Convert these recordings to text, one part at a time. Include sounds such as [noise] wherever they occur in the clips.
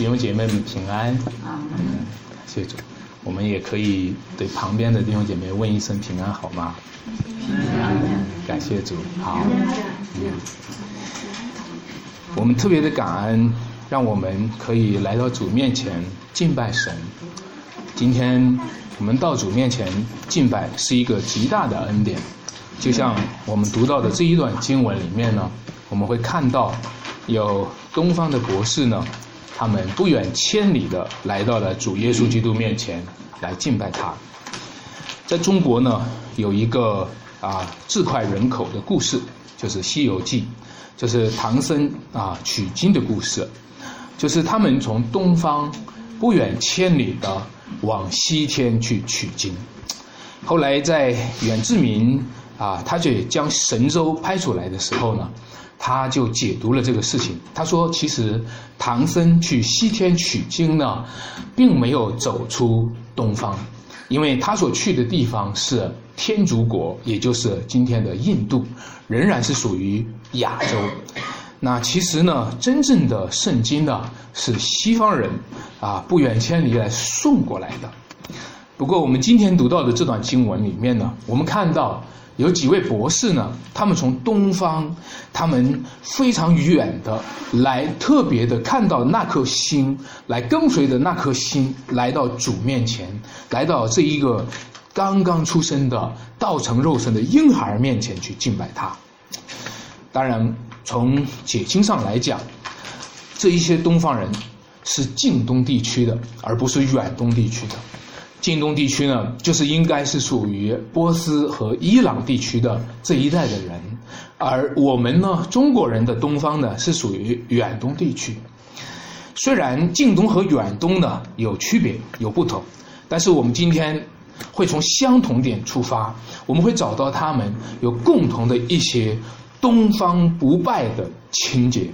弟兄姐妹们平安。嗯，谢主。我们也可以对旁边的弟兄姐妹问一声平安，好吗？平安。感谢主。好。我们特别的感恩，让我们可以来到主面前敬拜神。今天我们到主面前敬拜是一个极大的恩典，就像我们读到的这一段经文里面呢，我们会看到有东方的博士呢。他们不远千里的来到了主耶稣基督面前来敬拜他。在中国呢，有一个啊自快人口的故事，就是《西游记》，就是唐僧啊取经的故事，就是他们从东方不远千里的往西天去取经。后来在远志明啊，他就将神州拍出来的时候呢。他就解读了这个事情。他说：“其实唐僧去西天取经呢，并没有走出东方，因为他所去的地方是天竺国，也就是今天的印度，仍然是属于亚洲。那其实呢，真正的圣经呢，是西方人啊不远千里来送过来的。不过我们今天读到的这段经文里面呢，我们看到。”有几位博士呢？他们从东方，他们非常远的来，特别的看到那颗星，来跟随着那颗星来到主面前，来到这一个刚刚出生的道成肉身的婴孩面前去敬拜他。当然，从解经上来讲，这一些东方人是近东地区的，而不是远东地区的。近东地区呢，就是应该是属于波斯和伊朗地区的这一代的人，而我们呢，中国人的东方呢，是属于远东地区。虽然近东和远东呢有区别有不同，但是我们今天会从相同点出发，我们会找到他们有共同的一些东方不败的情节。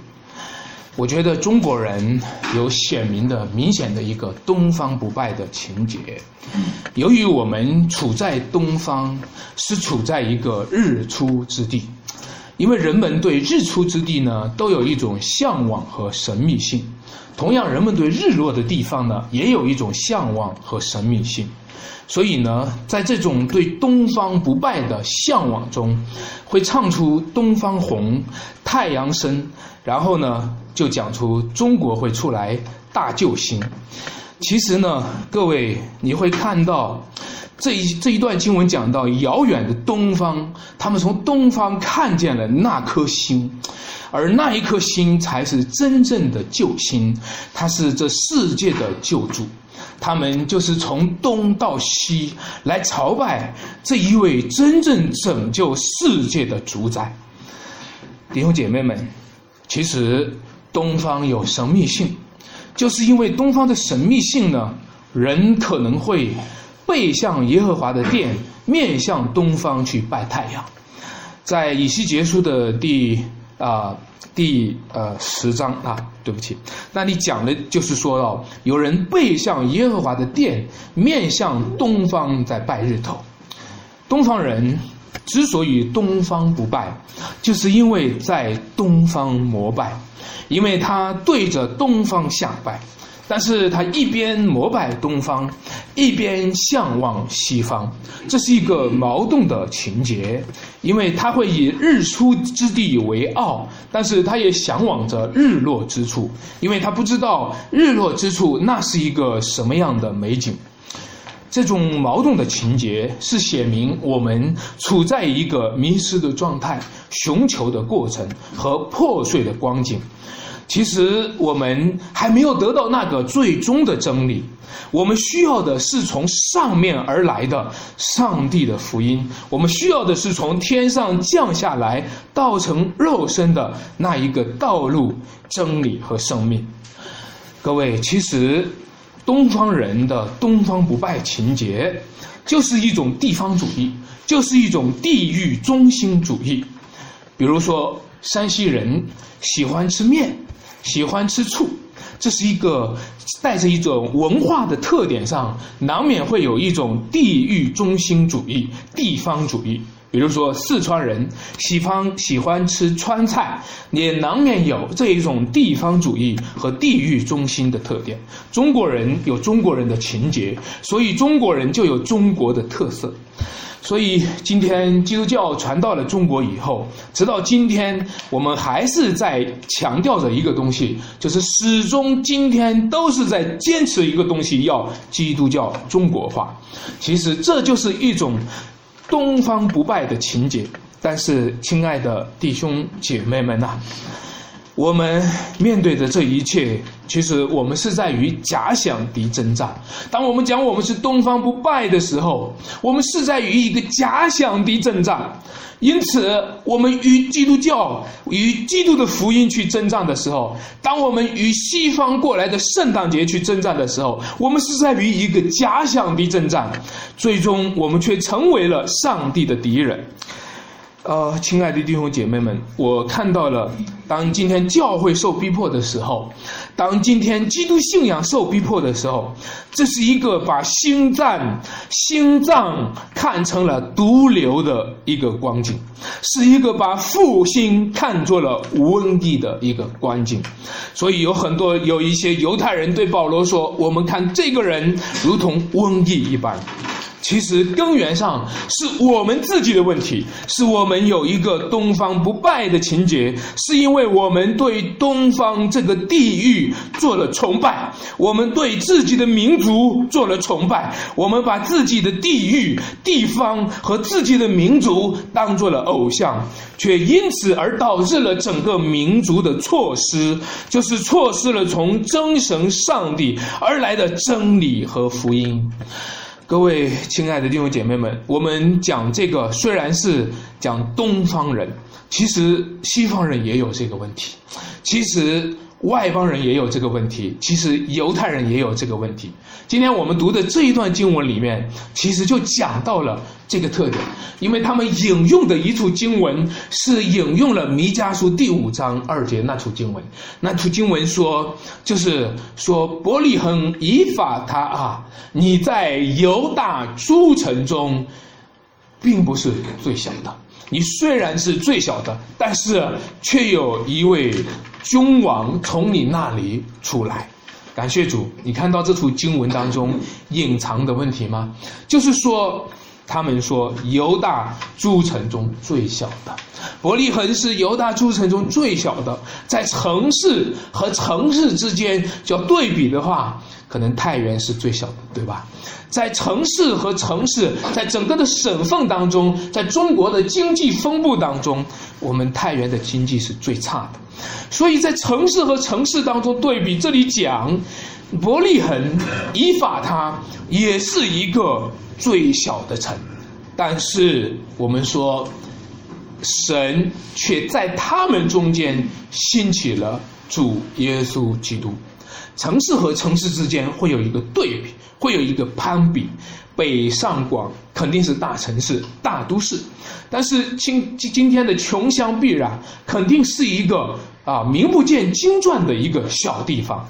我觉得中国人有显明的、明显的一个东方不败的情节。由于我们处在东方，是处在一个日出之地，因为人们对日出之地呢都有一种向往和神秘性。同样，人们对日落的地方呢也有一种向往和神秘性。所以呢，在这种对东方不败的向往中，会唱出“东方红，太阳升”，然后呢，就讲出中国会出来大救星。其实呢，各位你会看到这一这一段经文讲到遥远的东方，他们从东方看见了那颗星，而那一颗星才是真正的救星，它是这世界的救主。他们就是从东到西来朝拜这一位真正拯救世界的主宰。弟兄姐妹们，其实东方有神秘性，就是因为东方的神秘性呢，人可能会背向耶和华的殿，面向东方去拜太阳。在以西结书的第啊。第呃十章啊，对不起，那你讲的就是说到有人背向耶和华的殿，面向东方在拜日头。东方人之所以东方不拜，就是因为在东方膜拜，因为他对着东方下拜。但是他一边膜拜东方，一边向往西方，这是一个矛盾的情节，因为他会以日出之地为傲，但是他也向往着日落之处，因为他不知道日落之处那是一个什么样的美景。这种矛盾的情节是写明我们处在一个迷失的状态、寻求的过程和破碎的光景。其实我们还没有得到那个最终的真理，我们需要的是从上面而来的上帝的福音，我们需要的是从天上降下来道成肉身的那一个道路、真理和生命。各位，其实东方人的东方不败情节，就是一种地方主义，就是一种地域中心主义。比如说，山西人喜欢吃面。喜欢吃醋，这是一个带着一种文化的特点上，难免会有一种地域中心主义、地方主义。比如说四川人喜欢喜欢吃川菜，也难免有这一种地方主义和地域中心的特点。中国人有中国人的情节，所以中国人就有中国的特色。所以今天基督教传到了中国以后，直到今天，我们还是在强调着一个东西，就是始终今天都是在坚持一个东西，要基督教中国化。其实这就是一种。东方不败的情节，但是，亲爱的弟兄姐妹们呐，我们面对的这一切，其实我们是在与假想敌征战。当我们讲我们是东方不败的时候，我们是在与一个假想敌征战。因此，我们与基督教、与基督的福音去征战的时候，当我们与西方过来的圣诞节去征战的时候，我们是在与一个假想敌征战，最终我们却成为了上帝的敌人。呃，亲爱的弟兄姐妹们，我看到了，当今天教会受逼迫的时候，当今天基督信仰受逼迫的时候，这是一个把心脏、心脏看成了毒瘤的一个光景，是一个把复兴看作了瘟疫的一个光景。所以有很多有一些犹太人对保罗说：“我们看这个人如同瘟疫一般。”其实根源上是我们自己的问题，是我们有一个东方不败的情节，是因为我们对东方这个地域做了崇拜，我们对自己的民族做了崇拜，我们把自己的地域、地方和自己的民族当做了偶像，却因此而导致了整个民族的错失，就是错失了从真神上帝而来的真理和福音。各位亲爱的弟兄姐妹们，我们讲这个虽然是讲东方人，其实西方人也有这个问题。其实。外邦人也有这个问题，其实犹太人也有这个问题。今天我们读的这一段经文里面，其实就讲到了这个特点，因为他们引用的一处经文是引用了弥迦书第五章二节那处经文，那处经文说，就是说伯利恒以法他啊，你在犹大诸城中，并不是最小的。你虽然是最小的，但是却有一位君王从你那里出来。感谢主，你看到这处经文当中隐藏的问题吗？就是说，他们说犹大诸城中最小的，伯利恒是犹大诸城中最小的，在城市和城市之间叫对比的话。可能太原是最小的，对吧？在城市和城市，在整个的省份当中，在中国的经济分布当中，我们太原的经济是最差的。所以在城市和城市当中对比，这里讲伯利恒、以法他也是一个最小的城，但是我们说，神却在他们中间兴起了主耶稣基督。城市和城市之间会有一个对比，会有一个攀比。北上广肯定是大城市、大都市，但是今今今天的穷乡僻壤肯定是一个啊名不见经传的一个小地方。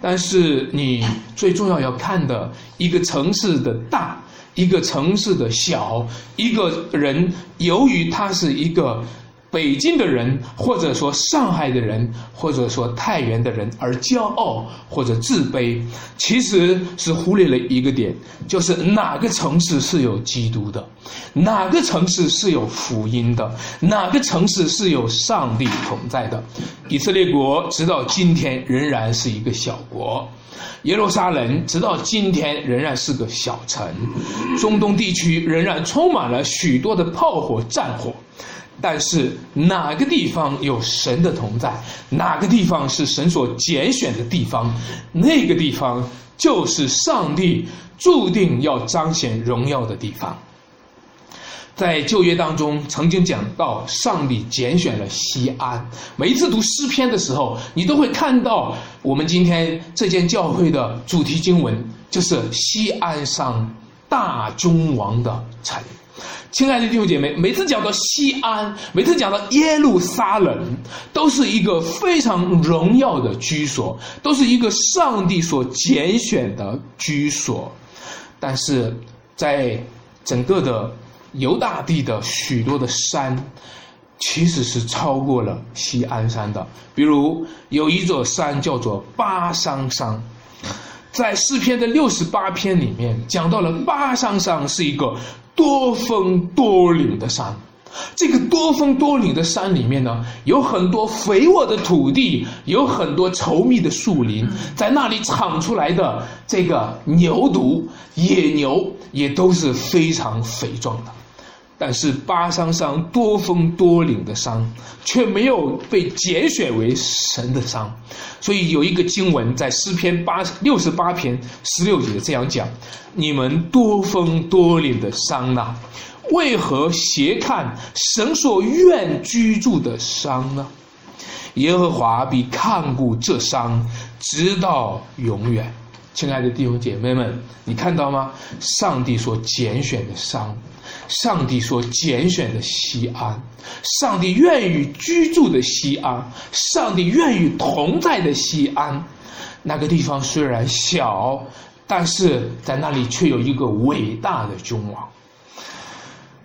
但是你最重要要看的一个城市的大，一个城市的小，一个人由于他是一个。北京的人，或者说上海的人，或者说太原的人，而骄傲或者自卑，其实是忽略了一个点，就是哪个城市是有基督的，哪个城市是有福音的，哪个城市是有上帝同在的。以色列国直到今天仍然是一个小国，耶路撒冷直到今天仍然是个小城，中东地区仍然充满了许多的炮火战火。但是哪个地方有神的同在，哪个地方是神所拣选的地方，那个地方就是上帝注定要彰显荣耀的地方。在旧约当中，曾经讲到上帝拣选了西安。每一次读诗篇的时候，你都会看到我们今天这间教会的主题经文，就是西安上大君王的城。亲爱的弟兄姐妹，每次讲到西安，每次讲到耶路撒冷，都是一个非常荣耀的居所，都是一个上帝所拣选的居所。但是，在整个的犹大地的许多的山，其实是超过了西安山的。比如有一座山叫做巴桑山，在诗篇的六十八篇里面讲到了巴桑山是一个多峰多岭的山。这个多峰多岭的山里面呢，有很多肥沃的土地，有很多稠密的树林，在那里产出来的这个牛犊、野牛也都是非常肥壮的。但是巴山上多峰多岭的山却没有被拣选为神的山，所以有一个经文在诗篇八六十八篇十六节这样讲：“你们多峰多岭的山呐。”为何斜看神所愿居住的山呢？耶和华必看顾这山，直到永远。亲爱的弟兄姐妹们，你看到吗？上帝所拣选的山，上帝所拣选的西安，上帝愿意居住的西安，上帝愿意同在的西安。那个地方虽然小，但是在那里却有一个伟大的君王。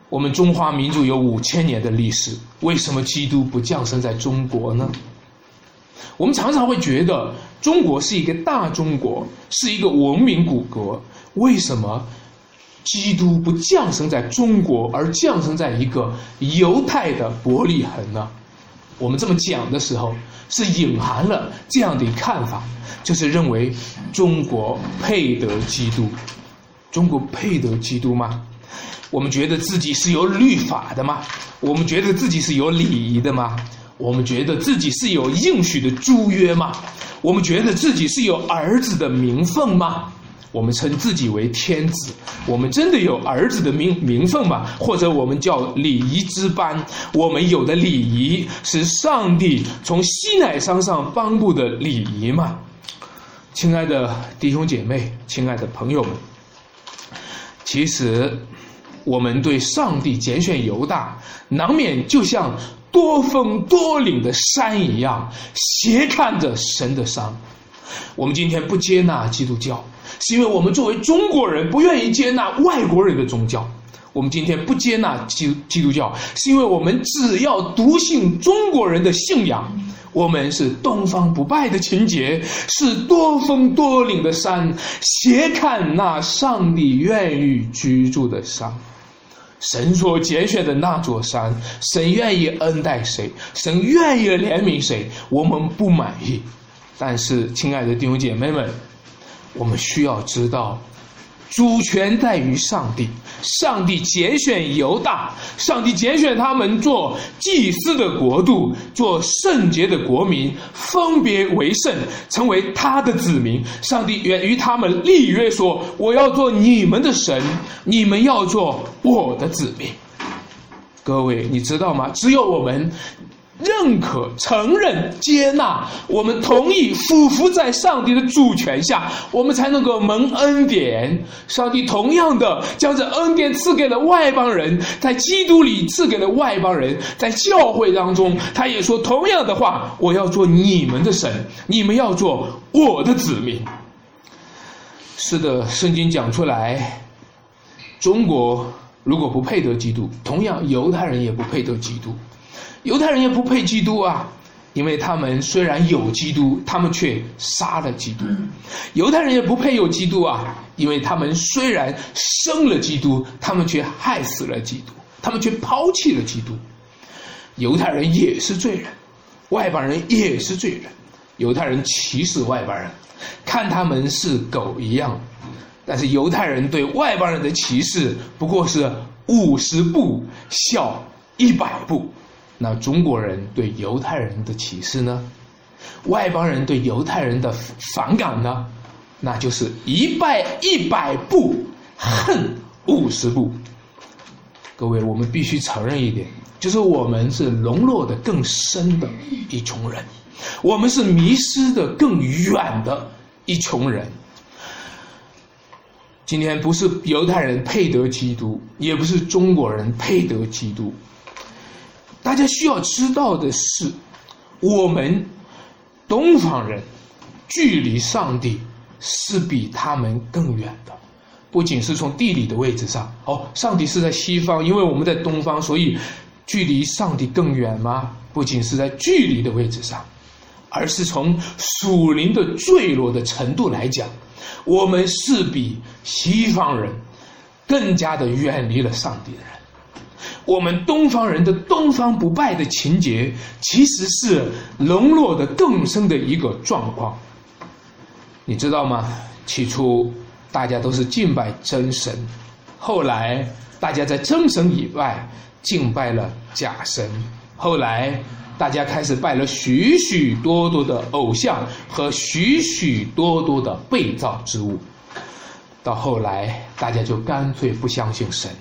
我们中华民族有五千年的历史，为什么基督不降生在中国呢？我们常常会觉得中国是一个大中国，是一个文明古国，为什么基督不降生在中国，而降生在一个犹太的伯利恒呢？我们这么讲的时候，是隐含了这样的看法，就是认为中国配得基督，中国配得基督吗？我们觉得自己是有律法的吗？我们觉得自己是有礼仪的吗？我们觉得自己是有应许的租约吗？我们觉得自己是有儿子的名分吗？我们称自己为天子，我们真的有儿子的名名分吗？或者我们叫礼仪之班？我们有的礼仪是上帝从西乃山上颁布的礼仪吗？亲爱的弟兄姐妹，亲爱的朋友们，其实。我们对上帝拣选犹大，难免就像多峰多岭的山一样，斜看着神的山。我们今天不接纳基督教，是因为我们作为中国人不愿意接纳外国人的宗教。我们今天不接纳基基督教，是因为我们只要笃信中国人的信仰。我们是东方不败的情节，是多峰多岭的山，斜看那上帝愿意居住的山。神所拣选的那座山，神愿意恩待谁，神愿意怜悯谁，我们不满意。但是，亲爱的弟兄姐妹们，我们需要知道。主权在于上帝，上帝拣选犹大，上帝拣选他们做祭司的国度，做圣洁的国民，分别为圣，成为他的子民。上帝愿与他们立约说：“我要做你们的神，你们要做我的子民。”各位，你知道吗？只有我们。认可、承认、接纳，我们同意俯伏在上帝的主权下，我们才能够蒙恩典。上帝同样的将这恩典赐给了外邦人，在基督里赐给了外邦人，在教会当中，他也说同样的话：我要做你们的神，你们要做我的子民。是的，圣经讲出来，中国如果不配得基督，同样犹太人也不配得基督。犹太人也不配基督啊，因为他们虽然有基督，他们却杀了基督；犹太人也不配有基督啊，因为他们虽然生了基督，他们却害死了基督，他们却抛弃了基督。犹太人也是罪人，外邦人也是罪人。犹太人歧视外邦人，看他们是狗一样，但是犹太人对外邦人的歧视不过是五十步笑一百步。那中国人对犹太人的歧视呢？外邦人对犹太人的反感呢？那就是一拜一百步，恨五十步。各位，我们必须承认一点，就是我们是沦落的更深的一群人，我们是迷失的更远的一群人。今天不是犹太人配得基督，也不是中国人配得基督。大家需要知道的是，我们东方人距离上帝是比他们更远的。不仅是从地理的位置上，哦，上帝是在西方，因为我们在东方，所以距离上帝更远吗？不仅是在距离的位置上，而是从属灵的坠落的程度来讲，我们是比西方人更加的远离了上帝人。我们东方人的东方不败的情节，其实是沦落的更深的一个状况。你知道吗？起初。大家都是敬拜真神，后来大家在真神以外敬拜了假神，后来大家开始拜了许许多多的偶像和许许多多的被造之物，到后来大家就干脆不相信神，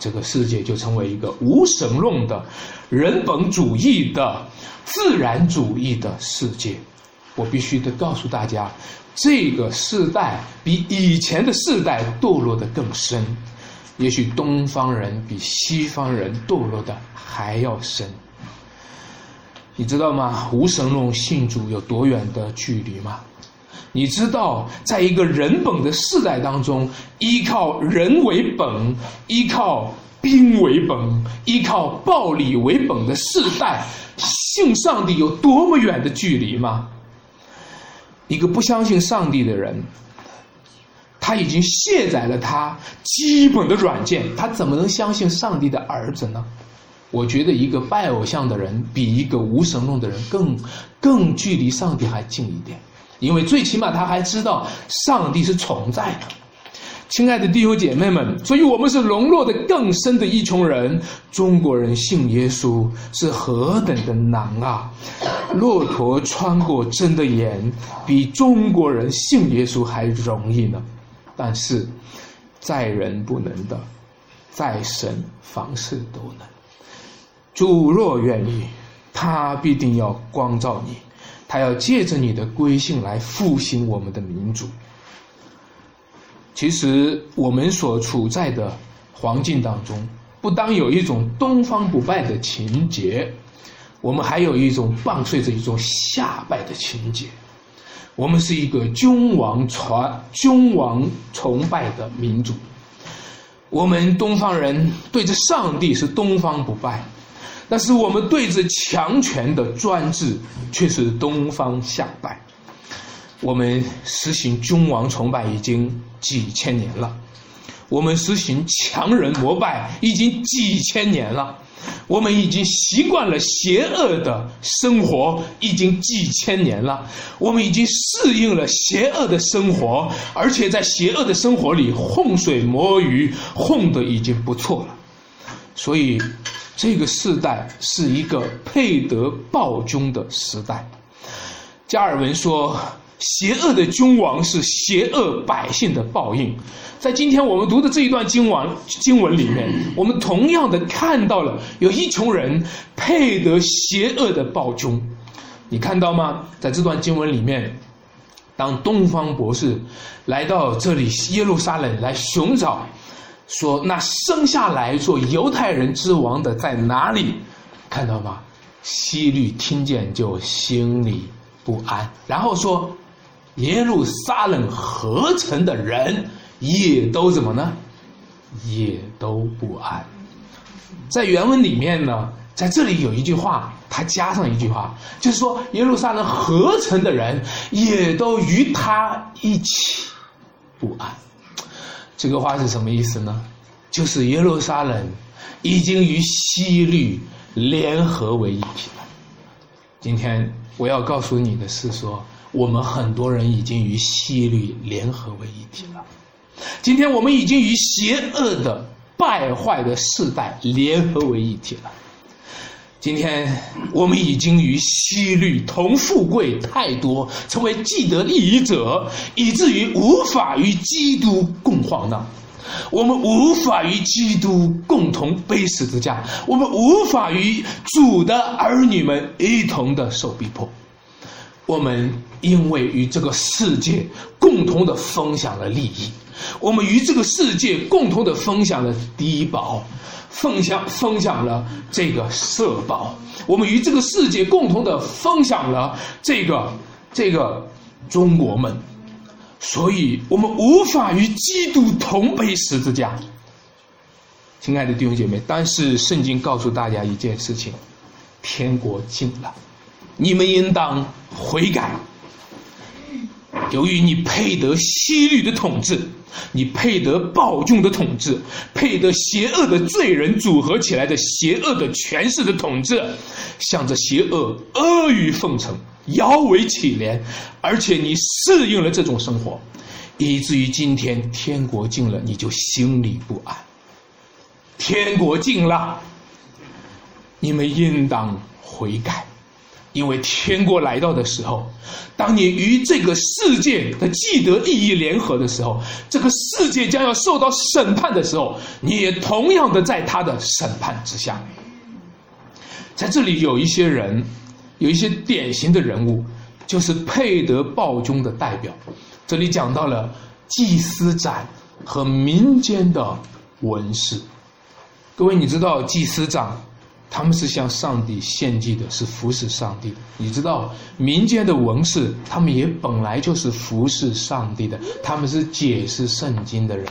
这个世界就成为一个无神论的人本主义的自然主义的世界。我必须得告诉大家。这个世代比以前的世代堕落的更深，也许东方人比西方人堕落的还要深。你知道吗？无神论信主有多远的距离吗？你知道，在一个人本的世代当中，依靠人为本、依靠兵为本、依靠暴力为本的世代，信上帝有多么远的距离吗？一个不相信上帝的人，他已经卸载了他基本的软件，他怎么能相信上帝的儿子呢？我觉得一个拜偶像的人比一个无神论的人更更距离上帝还近一点，因为最起码他还知道上帝是存在的。亲爱的弟兄姐妹们，所以我们是沦落的更深的一群人。中国人信耶稣是何等的难啊！骆驼穿过针的眼，比中国人信耶稣还容易呢。但是，在人不能的，在神凡事都能。主若愿意，他必定要光照你，他要借着你的归信来复兴我们的民族。其实我们所处在的环境当中，不当有一种东方不败的情节，我们还有一种伴随着一种下拜的情节。我们是一个君王传、君王崇拜的民族。我们东方人对着上帝是东方不败，但是我们对着强权的专制却是东方下拜。我们实行君王崇拜已经几千年了，我们实行强人膜拜已经几千年了，我们已经习惯了邪恶的生活已经几千年了，我们已经适应了邪恶的生活，而且在邪恶的生活里混水摸鱼，混得已经不错了。所以，这个时代是一个配得暴君的时代。加尔文说。邪恶的君王是邪恶百姓的报应，在今天我们读的这一段经文经文里面，我们同样的看到了有一群人配得邪恶的暴君，你看到吗？在这段经文里面，当东方博士来到这里耶路撒冷来寻找，说那生下来做犹太人之王的在哪里？看到吗？希律听见就心里不安，然后说。耶路撒冷合成的人也都怎么呢？也都不安。在原文里面呢，在这里有一句话，他加上一句话，就是说耶路撒冷合成的人也都与他一起不安。这个话是什么意思呢？就是耶路撒冷已经与西律联合为一体了。今天我要告诉你的是说。我们很多人已经与西律联合为一体了。今天我们已经与邪恶的败坏的世代联合为一体了。今天我们已经与西律同富贵太多，成为既得利益者，以至于无法与基督共患难。我们无法与基督共同背十字架，我们无法与主的儿女们一同的受逼迫。我们因为与这个世界共同的分享了利益，我们与这个世界共同的分享了低保，分享分享了这个社保，我们与这个世界共同的分享了这个这个中国梦，所以我们无法与基督同背十字架。亲爱的弟兄姐妹，但是圣经告诉大家一件事情：天国近了，你们应当悔改。由于你配得西律的统治，你配得暴君的统治，配得邪恶的罪人组合起来的邪恶的权势的统治，向着邪恶阿谀奉承、摇尾乞怜，而且你适应了这种生活，以至于今天天国近了，你就心里不安。天国近了，你们应当悔改，因为天国来到的时候，当你与这个世界的既得利益联合的时候，这个世界将要受到审判的时候，你也同样的在他的审判之下。在这里有一些人，有一些典型的人物，就是佩德暴君的代表。这里讲到了祭司长和民间的文士。各位，你知道祭司长，他们是向上帝献祭的，是服侍上帝的。你知道民间的文士，他们也本来就是服侍上帝的，他们是解释圣经的人。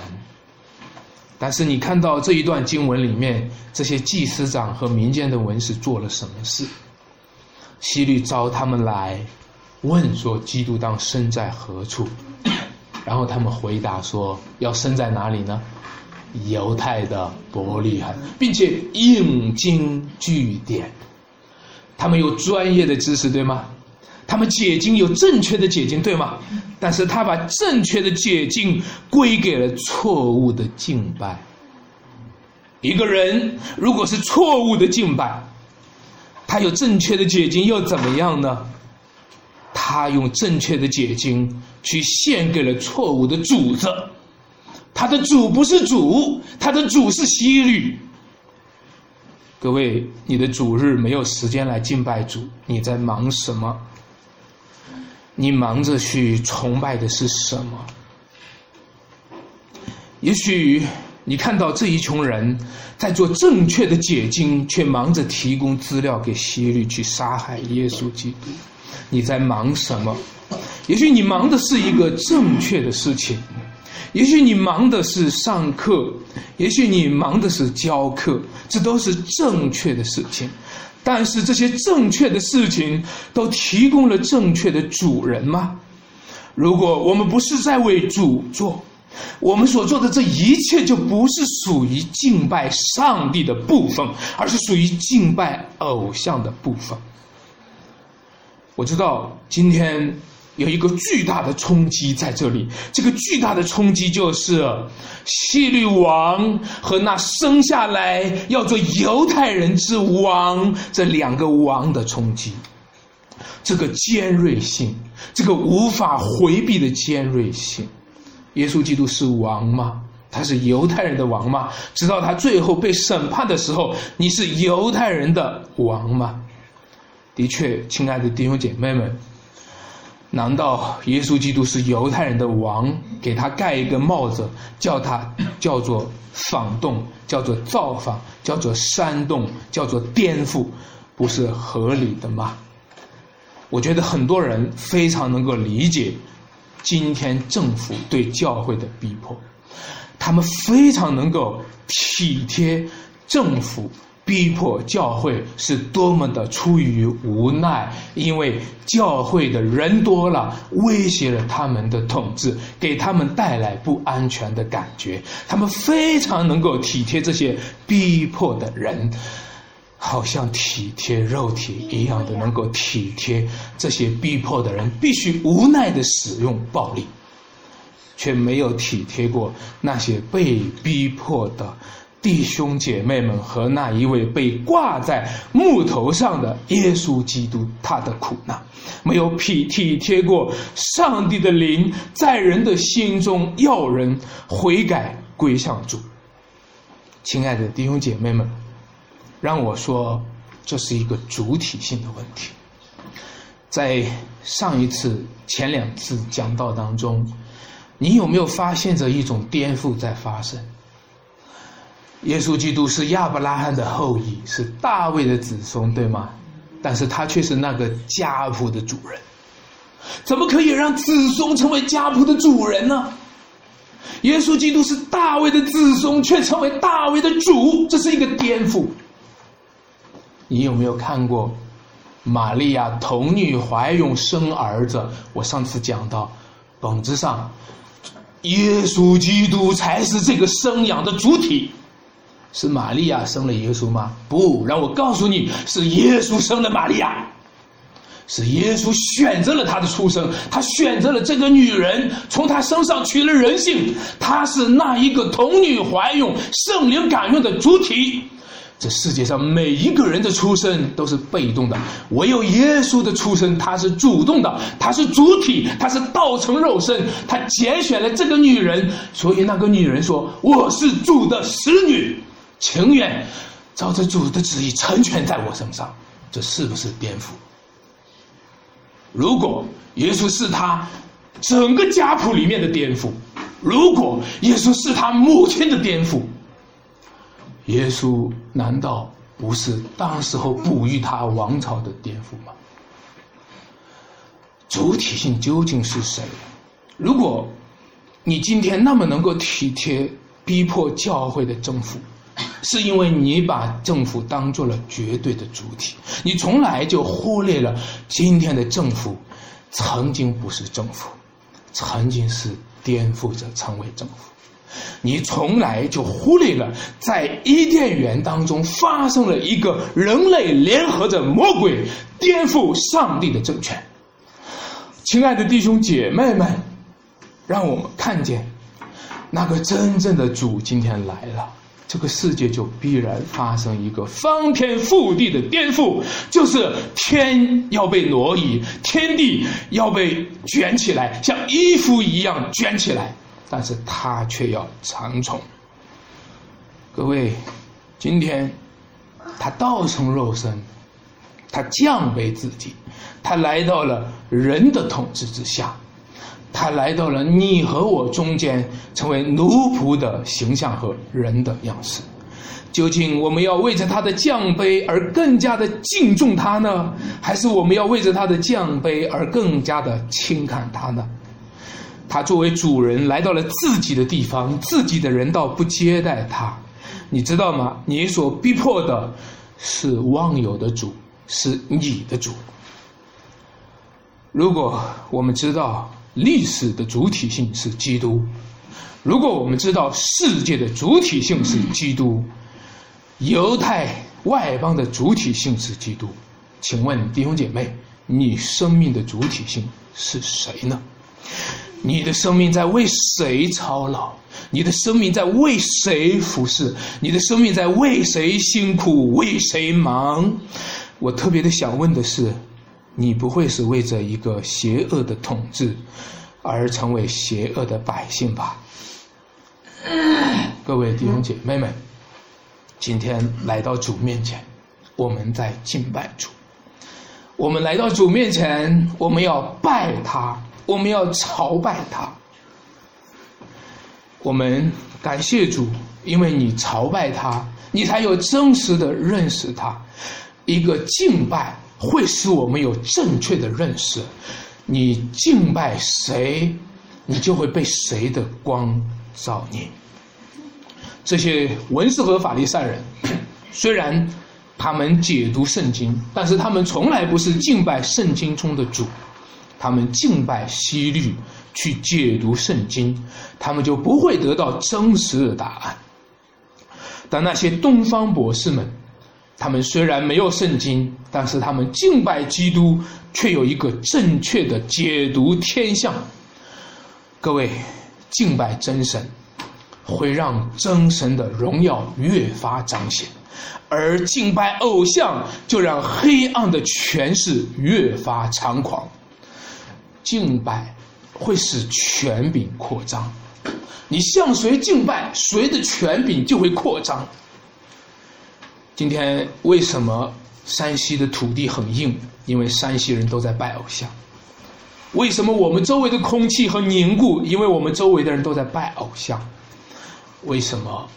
但是你看到这一段经文里面，这些祭司长和民间的文士做了什么事？希律召他们来，问说：“基督当生在何处？”然后他们回答说：“要生在哪里呢？”犹太的伯利恒，并且引经据典，他们有专业的知识，对吗？他们解经有正确的解经，对吗？但是他把正确的解经归给了错误的敬拜。一个人如果是错误的敬拜，他有正确的解经又怎么样呢？他用正确的解经去献给了错误的主子。他的主不是主，他的主是西律。各位，你的主日没有时间来敬拜主，你在忙什么？你忙着去崇拜的是什么？也许你看到这一群人在做正确的解经，却忙着提供资料给西律去杀害耶稣基督。你在忙什么？也许你忙的是一个正确的事情。也许你忙的是上课，也许你忙的是教课，这都是正确的事情。但是这些正确的事情都提供了正确的主人吗？如果我们不是在为主做，我们所做的这一切就不是属于敬拜上帝的部分，而是属于敬拜偶像的部分。我知道今天。有一个巨大的冲击在这里，这个巨大的冲击就是希律王和那生下来要做犹太人之王这两个王的冲击，这个尖锐性，这个无法回避的尖锐性。耶稣基督是王吗？他是犹太人的王吗？直到他最后被审判的时候，你是犹太人的王吗？的确，亲爱的弟兄姐妹们。难道耶稣基督是犹太人的王？给他盖一个帽子，叫他 [coughs] 叫做反动，叫做造反，叫做煽动，叫做颠覆，不是合理的吗？我觉得很多人非常能够理解今天政府对教会的逼迫，他们非常能够体贴政府。逼迫教会是多么的出于无奈，因为教会的人多了，威胁了他们的统治，给他们带来不安全的感觉。他们非常能够体贴这些逼迫的人，好像体贴肉体一样的能够体贴这些逼迫的人，必须无奈的使用暴力，却没有体贴过那些被逼迫的。弟兄姐妹们和那一位被挂在木头上的耶稣基督，他的苦难，没有体体贴过上帝的灵在人的心中要人悔改归向主。亲爱的弟兄姐妹们，让我说，这是一个主体性的问题。在上一次、前两次讲道当中，你有没有发现着一种颠覆在发生？耶稣基督是亚伯拉罕的后裔，是大卫的子孙，对吗？但是他却是那个家谱的主人。怎么可以让子孙成为家谱的主人呢？耶稣基督是大卫的子孙，却成为大卫的主，这是一个颠覆。你有没有看过玛利亚童女怀孕生儿子？我上次讲到，本质上，耶稣基督才是这个生养的主体。是玛利亚生了耶稣吗？不，让我告诉你，是耶稣生了玛利亚。是耶稣选择了他的出生，他选择了这个女人，从她身上取了人性。她是那一个童女怀孕、圣灵感孕的主体。这世界上每一个人的出生都是被动的，唯有耶稣的出生他是主动的，他是主体，他是道成肉身，他拣选了这个女人，所以那个女人说：“我是主的使女，情愿照着主的旨意成全在我身上。”这是不是颠覆？如果耶稣是他整个家谱里面的颠覆，如果耶稣是他母亲的颠覆，耶稣难道不是当时候哺育他王朝的颠覆吗？主体性究竟是谁？如果你今天那么能够体贴逼迫教会的政府。是因为你把政府当做了绝对的主体，你从来就忽略了今天的政府曾经不是政府，曾经是颠覆者成为政府。你从来就忽略了在伊甸园当中发生了一个人类联合着魔鬼颠覆上帝的政权。亲爱的弟兄姐妹们，让我们看见那个真正的主今天来了。这个世界就必然发生一个翻天覆地的颠覆，就是天要被挪移，天地要被卷起来，像衣服一样卷起来，但是它却要长存。各位，今天他道成肉身，他降为自己，他来到了人的统治之下。他来到了你和我中间，成为奴仆的形象和人的样式。究竟我们要为着他的降卑而更加的敬重他呢，还是我们要为着他的降卑而更加的轻看他呢？他作为主人来到了自己的地方，自己的人倒不接待他，你知道吗？你所逼迫的是忘友的主，是你的主。如果我们知道。历史的主体性是基督。如果我们知道世界的主体性是基督，犹太外邦的主体性是基督，请问弟兄姐妹，你生命的主体性是谁呢？你的生命在为谁操劳？你的生命在为谁服侍？你的生命在为谁辛苦？为谁忙？我特别的想问的是。你不会是为着一个邪恶的统治而成为邪恶的百姓吧？各位弟兄姐妹们，今天来到主面前，我们在敬拜主。我们来到主面前，我们要拜他，我们要朝拜他。我们感谢主，因为你朝拜他，你才有真实的认识他。一个敬拜。会使我们有正确的认识。你敬拜谁，你就会被谁的光照你。这些文士和法利赛人，虽然他们解读圣经，但是他们从来不是敬拜圣经中的主。他们敬拜西律去解读圣经，他们就不会得到真实的答案。但那些东方博士们。他们虽然没有圣经，但是他们敬拜基督，却有一个正确的解读天象。各位，敬拜真神，会让真神的荣耀越发彰显；而敬拜偶像，就让黑暗的权势越发猖狂。敬拜会使权柄扩张，你向谁敬拜，谁的权柄就会扩张。今天为什么山西的土地很硬？因为山西人都在拜偶像。为什么我们周围的空气很凝固？因为我们周围的人都在拜偶像。为什么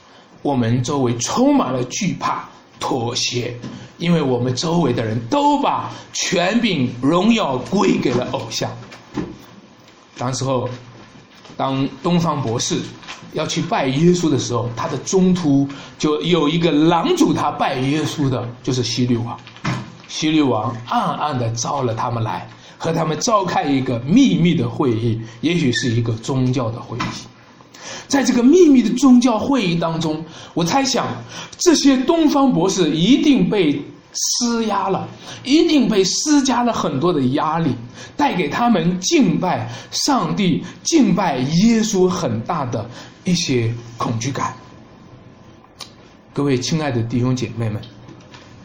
我们周围充满了惧怕、妥协？因为我们周围的人都把权柄、荣耀归给了偶像。当时候，当东方博士要去拜耶稣的时候，他的中途就有一个拦阻他拜耶稣的，就是希律王。希律王暗暗的招了他们来，和他们召开一个秘密的会议，也许是一个宗教的会议。在这个秘密的宗教会议当中，我猜想这些东方博士一定被。施压了，一定被施加了很多的压力，带给他们敬拜上帝、敬拜耶稣很大的一些恐惧感。各位亲爱的弟兄姐妹们，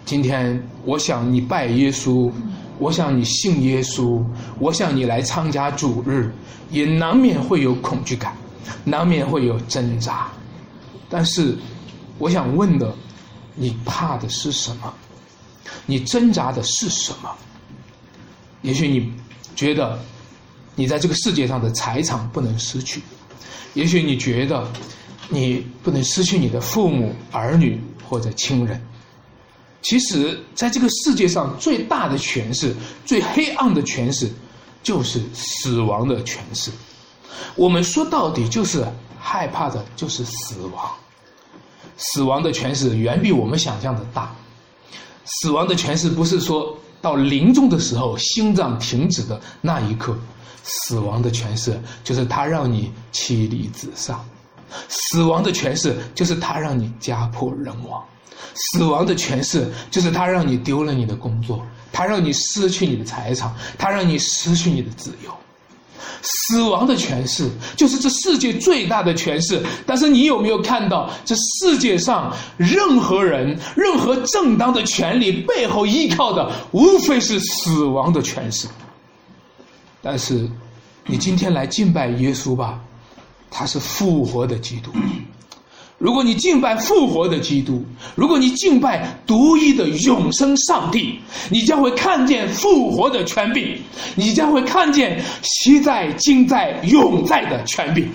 今天我想你拜耶稣，我想你信耶稣，我想你来参加主日，也难免会有恐惧感，难免会有挣扎。但是，我想问的，你怕的是什么？你挣扎的是什么？也许你觉得你在这个世界上的财产不能失去，也许你觉得你不能失去你的父母、儿女或者亲人。其实，在这个世界上最大的权势、最黑暗的权势，就是死亡的权势。我们说到底就是害怕的，就是死亡。死亡的权势远比我们想象的大。死亡的诠释不是说到临终的时候心脏停止的那一刻，死亡的诠释就是他让你妻离子散，死亡的诠释就是他让你家破人亡，死亡的诠释就是他让你丢了你的工作，他让你失去你的财产，他让你失去你的自由。死亡的诠释就是这世界最大的诠释，但是你有没有看到这世界上任何人、任何正当的权利背后依靠的无非是死亡的诠释？但是你今天来敬拜耶稣吧，他是复活的基督。如果你敬拜复活的基督，如果你敬拜独一的永生上帝，你将会看见复活的权柄，你将会看见昔在、今在、永在的权柄。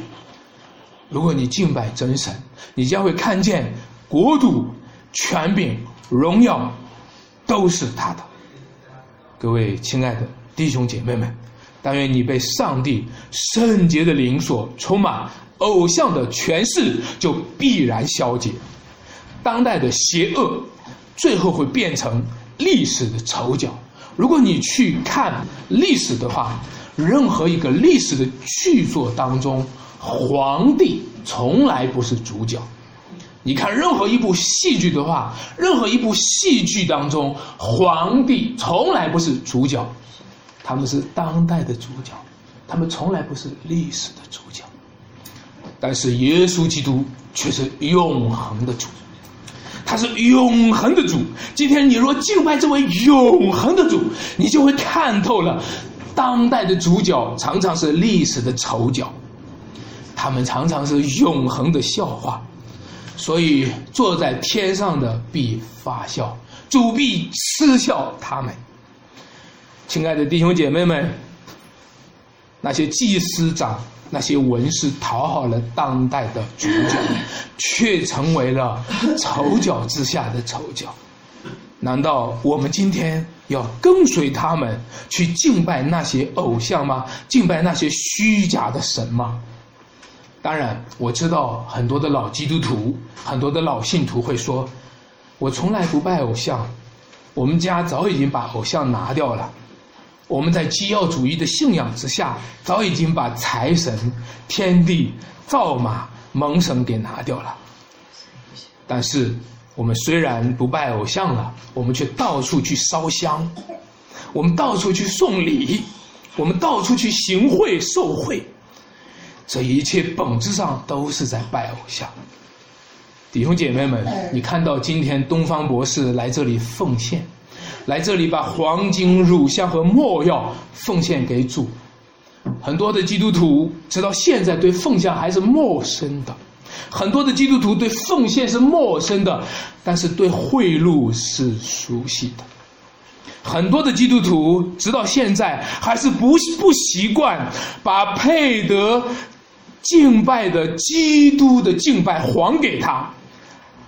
如果你敬拜真神，你将会看见国度、权柄、荣耀都是他的。各位亲爱的弟兄姐妹们，但愿你被上帝圣洁的灵所充满。偶像的权势就必然消解，当代的邪恶最后会变成历史的丑角。如果你去看历史的话，任何一个历史的剧作当中，皇帝从来不是主角。你看任何一部戏剧的话，任何一部戏剧当中，皇帝从来不是主角，他们是当代的主角，他们从来不是历史的主角。但是耶稣基督却是永恒的主，他是永恒的主。今天你若敬拜这位永恒的主，你就会看透了，当代的主角常常是历史的丑角，他们常常是永恒的笑话。所以坐在天上的必发笑，主必嗤笑他们。亲爱的弟兄姐妹们，那些祭司长。那些文士讨好了当代的主角，[laughs] 却成为了丑角之下的丑角。难道我们今天要跟随他们去敬拜那些偶像吗？敬拜那些虚假的神吗？当然，我知道很多的老基督徒、很多的老信徒会说：“我从来不拜偶像，我们家早已经把偶像拿掉了。”我们在基要主义的信仰之下，早已经把财神、天地、造马、蒙神给拿掉了。但是，我们虽然不拜偶像了，我们却到处去烧香，我们到处去送礼，我们到处去行贿受贿，这一切本质上都是在拜偶像。弟兄姐妹们，你看到今天东方博士来这里奉献。来这里把黄金、乳香和墨药奉献给主，很多的基督徒直到现在对奉献还是陌生的，很多的基督徒对奉献是陌生的，但是对贿赂是熟悉的，很多的基督徒直到现在还是不不习惯把配得敬拜的基督的敬拜还给他。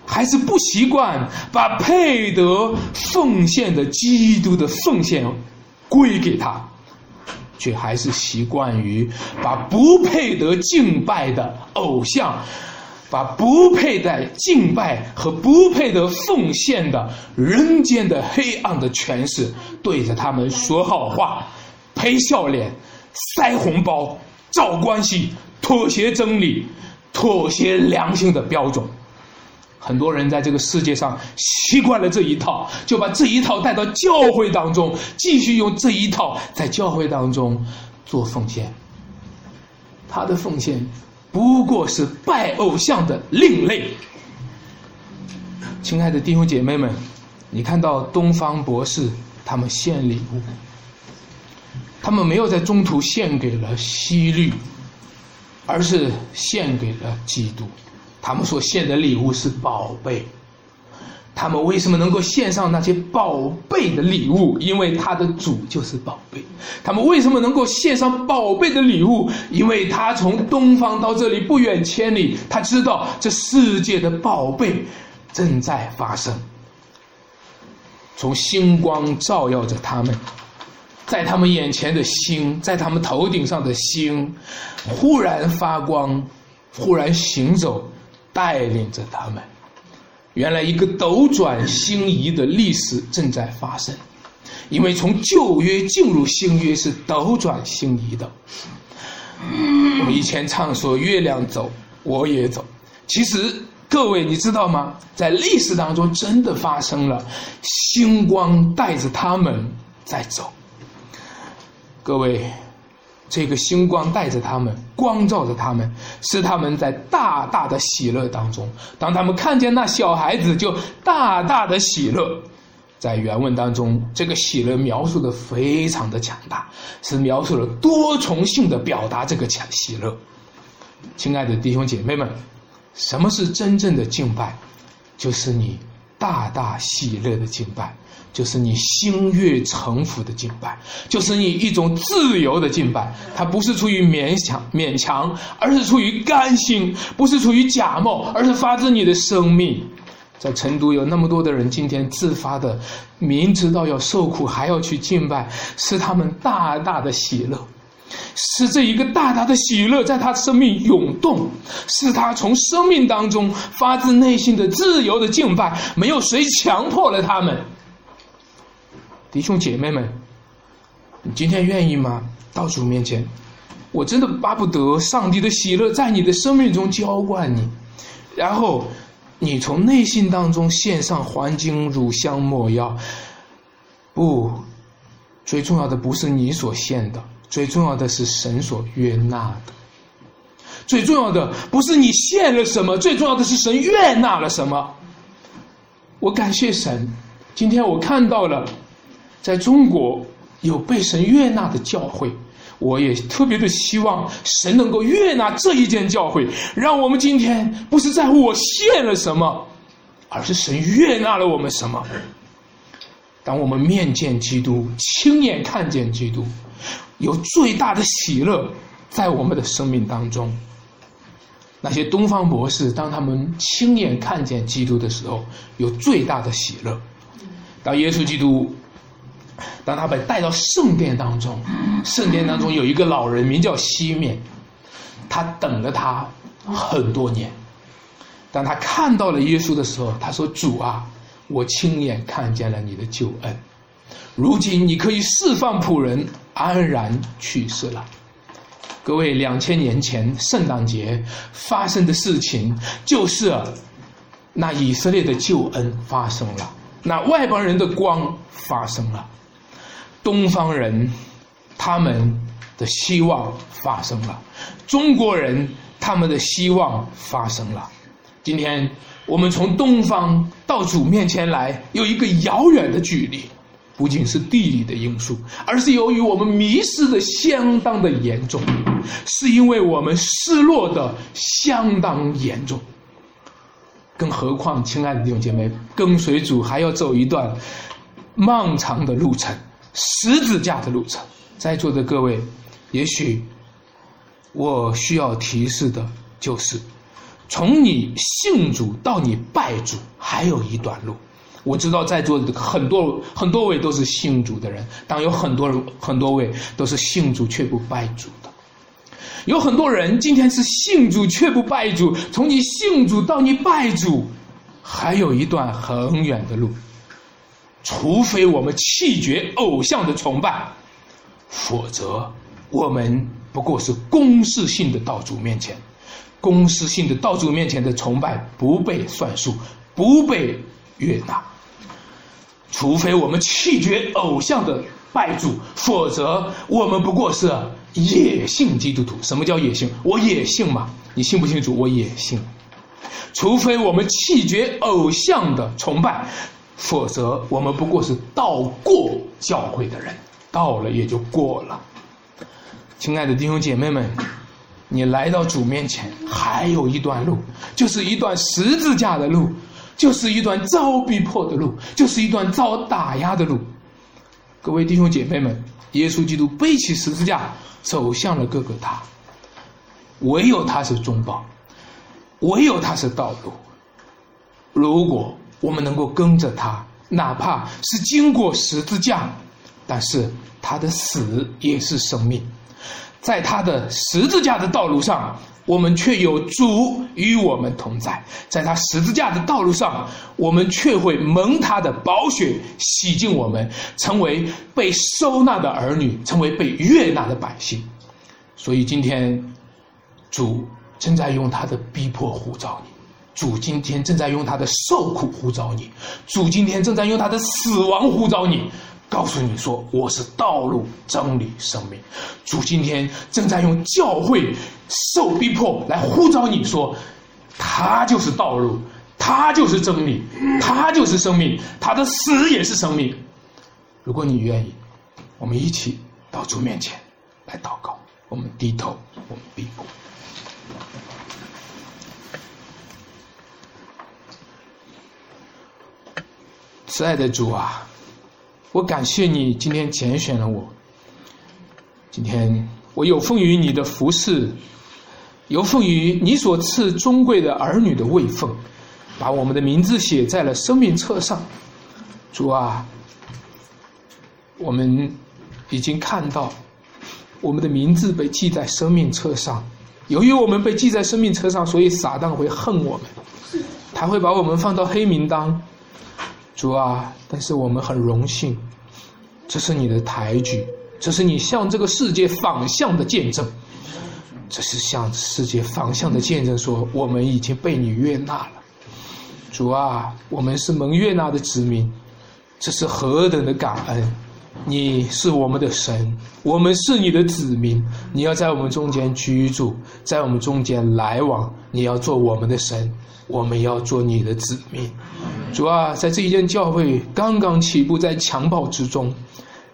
还是不习惯把配得奉献的基督的奉献归给他，却还是习惯于把不配得敬拜的偶像，把不配得敬拜和不配得奉献的人间的黑暗的权势，对着他们说好话，赔笑脸，塞红包，找关系，妥协真理，妥协良心的标准。很多人在这个世界上习惯了这一套，就把这一套带到教会当中，继续用这一套在教会当中做奉献。他的奉献不过是拜偶像的另类。亲爱的弟兄姐妹们，你看到东方博士他们献礼物，他们没有在中途献给了西律，而是献给了基督。他们所献的礼物是宝贝，他们为什么能够献上那些宝贝的礼物？因为他的主就是宝贝。他们为什么能够献上宝贝的礼物？因为他从东方到这里不远千里，他知道这世界的宝贝正在发生。从星光照耀着他们，在他们眼前的星，在他们头顶上的星，忽然发光，忽然行走。带领着他们，原来一个斗转星移的历史正在发生，因为从旧约进入新约是斗转星移的。我们以前唱说月亮走，我也走。其实各位你知道吗？在历史当中真的发生了，星光带着他们在走。各位。这个星光带着他们，光照着他们，使他们在大大的喜乐当中。当他们看见那小孩子，就大大的喜乐。在原文当中，这个喜乐描述的非常的强大，是描述了多重性的表达这个强喜乐。亲爱的弟兄姐妹们，什么是真正的敬拜？就是你大大喜乐的敬拜。就是你心悦诚服的敬拜，就是你一种自由的敬拜，它不是出于勉强勉强，而是出于甘心；不是出于假冒，而是发自你的生命。在成都有那么多的人，今天自发的，明知道要受苦还要去敬拜，是他们大大的喜乐，是这一个大大的喜乐在他生命涌动，是他从生命当中发自内心的自由的敬拜，没有谁强迫了他们。弟兄姐妹们，你今天愿意吗？到主面前，我真的巴不得上帝的喜乐在你的生命中浇灌你，然后你从内心当中献上黄金、乳香、抹药。不，最重要的不是你所献的，最重要的是神所悦纳的。最重要的不是你献了什么，最重要的是神悦纳了什么。我感谢神，今天我看到了。在中国有被神悦纳的教会，我也特别的希望神能够悦纳这一间教会，让我们今天不是在乎我献了什么，而是神悦纳了我们什么。当我们面见基督，亲眼看见基督，有最大的喜乐在我们的生命当中。那些东方博士，当他们亲眼看见基督的时候，有最大的喜乐。当耶稣基督。当他被带到圣殿当中，圣殿当中有一个老人名叫西面，他等了他很多年。当他看到了耶稣的时候，他说：“主啊，我亲眼看见了你的救恩，如今你可以释放仆人安然去世了。”各位，两千年前圣诞节发生的事情，就是那以色列的救恩发生了，那外邦人的光发生了。东方人，他们的希望发生了；中国人，他们的希望发生了。今天我们从东方到主面前来，有一个遥远的距离，不仅是地理的因素，而是由于我们迷失的相当的严重，是因为我们失落的相当严重。更何况，亲爱的弟兄姐妹，跟随主还要走一段漫长的路程。十字架的路程，在座的各位，也许我需要提示的就是，从你信主到你拜主还有一段路。我知道在座的很多很多位都是信主的人，但有很多人很多位都是信主却不拜主的。有很多人今天是信主却不拜主，从你信主到你拜主，还有一段很远的路。除非我们弃绝偶像的崇拜，否则我们不过是公式性的道主面前，公式性的道主面前的崇拜不被算数，不被悦纳。除非我们弃绝偶像的拜主，否则我们不过是野性基督徒。什么叫野性？我野性嘛？你信不信主？我野性。除非我们弃绝偶像的崇拜，否则我们不过是到过教会的人，到了也就过了。亲爱的弟兄姐妹们，你来到主面前还有一段路，就是一段十字架的路。就是一段遭逼迫的路，就是一段遭打压的路。各位弟兄姐妹们，耶稣基督背起十字架走向了各个他，唯有他是中保，唯有他是道路。如果我们能够跟着他，哪怕是经过十字架，但是他的死也是生命，在他的十字架的道路上。我们却有主与我们同在，在他十字架的道路上，我们却会蒙他的宝血洗净我们，成为被收纳的儿女，成为被悦纳的百姓。所以今天，主正在用他的逼迫呼召你，主今天正在用他的受苦呼召你，主今天正在用他的死亡呼召你。告诉你说，我是道路、真理、生命。主今天正在用教会受逼迫来呼召你说，他就是道路，他就是真理，他就是生命，他的死也是生命。如果你愿意，我们一起到主面前来祷告。我们低头，我们闭目。慈爱的主啊！我感谢你今天拣选了我。今天我有奉于你的服饰，有奉于你所赐尊贵的儿女的位分，把我们的名字写在了生命册上。主啊，我们已经看到我们的名字被记在生命册上。由于我们被记在生命册上，所以撒旦会恨我们，他会把我们放到黑名单。主啊，但是我们很荣幸，这是你的抬举，这是你向这个世界反向的见证，这是向世界反向的见证，说我们已经被你悦纳了。主啊，我们是蒙悦纳的子民，这是何等的感恩！你是我们的神，我们是你的子民，你要在我们中间居住，在我们中间来往，你要做我们的神，我们要做你的子民。主啊，在这一间教会刚刚起步在襁褓之中，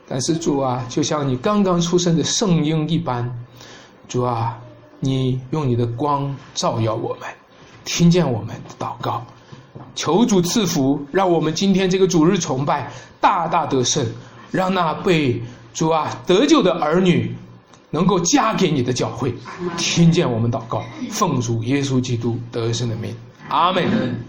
但是主啊，就像你刚刚出生的圣婴一般，主啊，你用你的光照耀我们，听见我们的祷告，求主赐福，让我们今天这个主日崇拜大大得胜，让那被主啊得救的儿女能够嫁给你的教会，听见我们祷告，奉主耶稣基督得胜的名，阿门。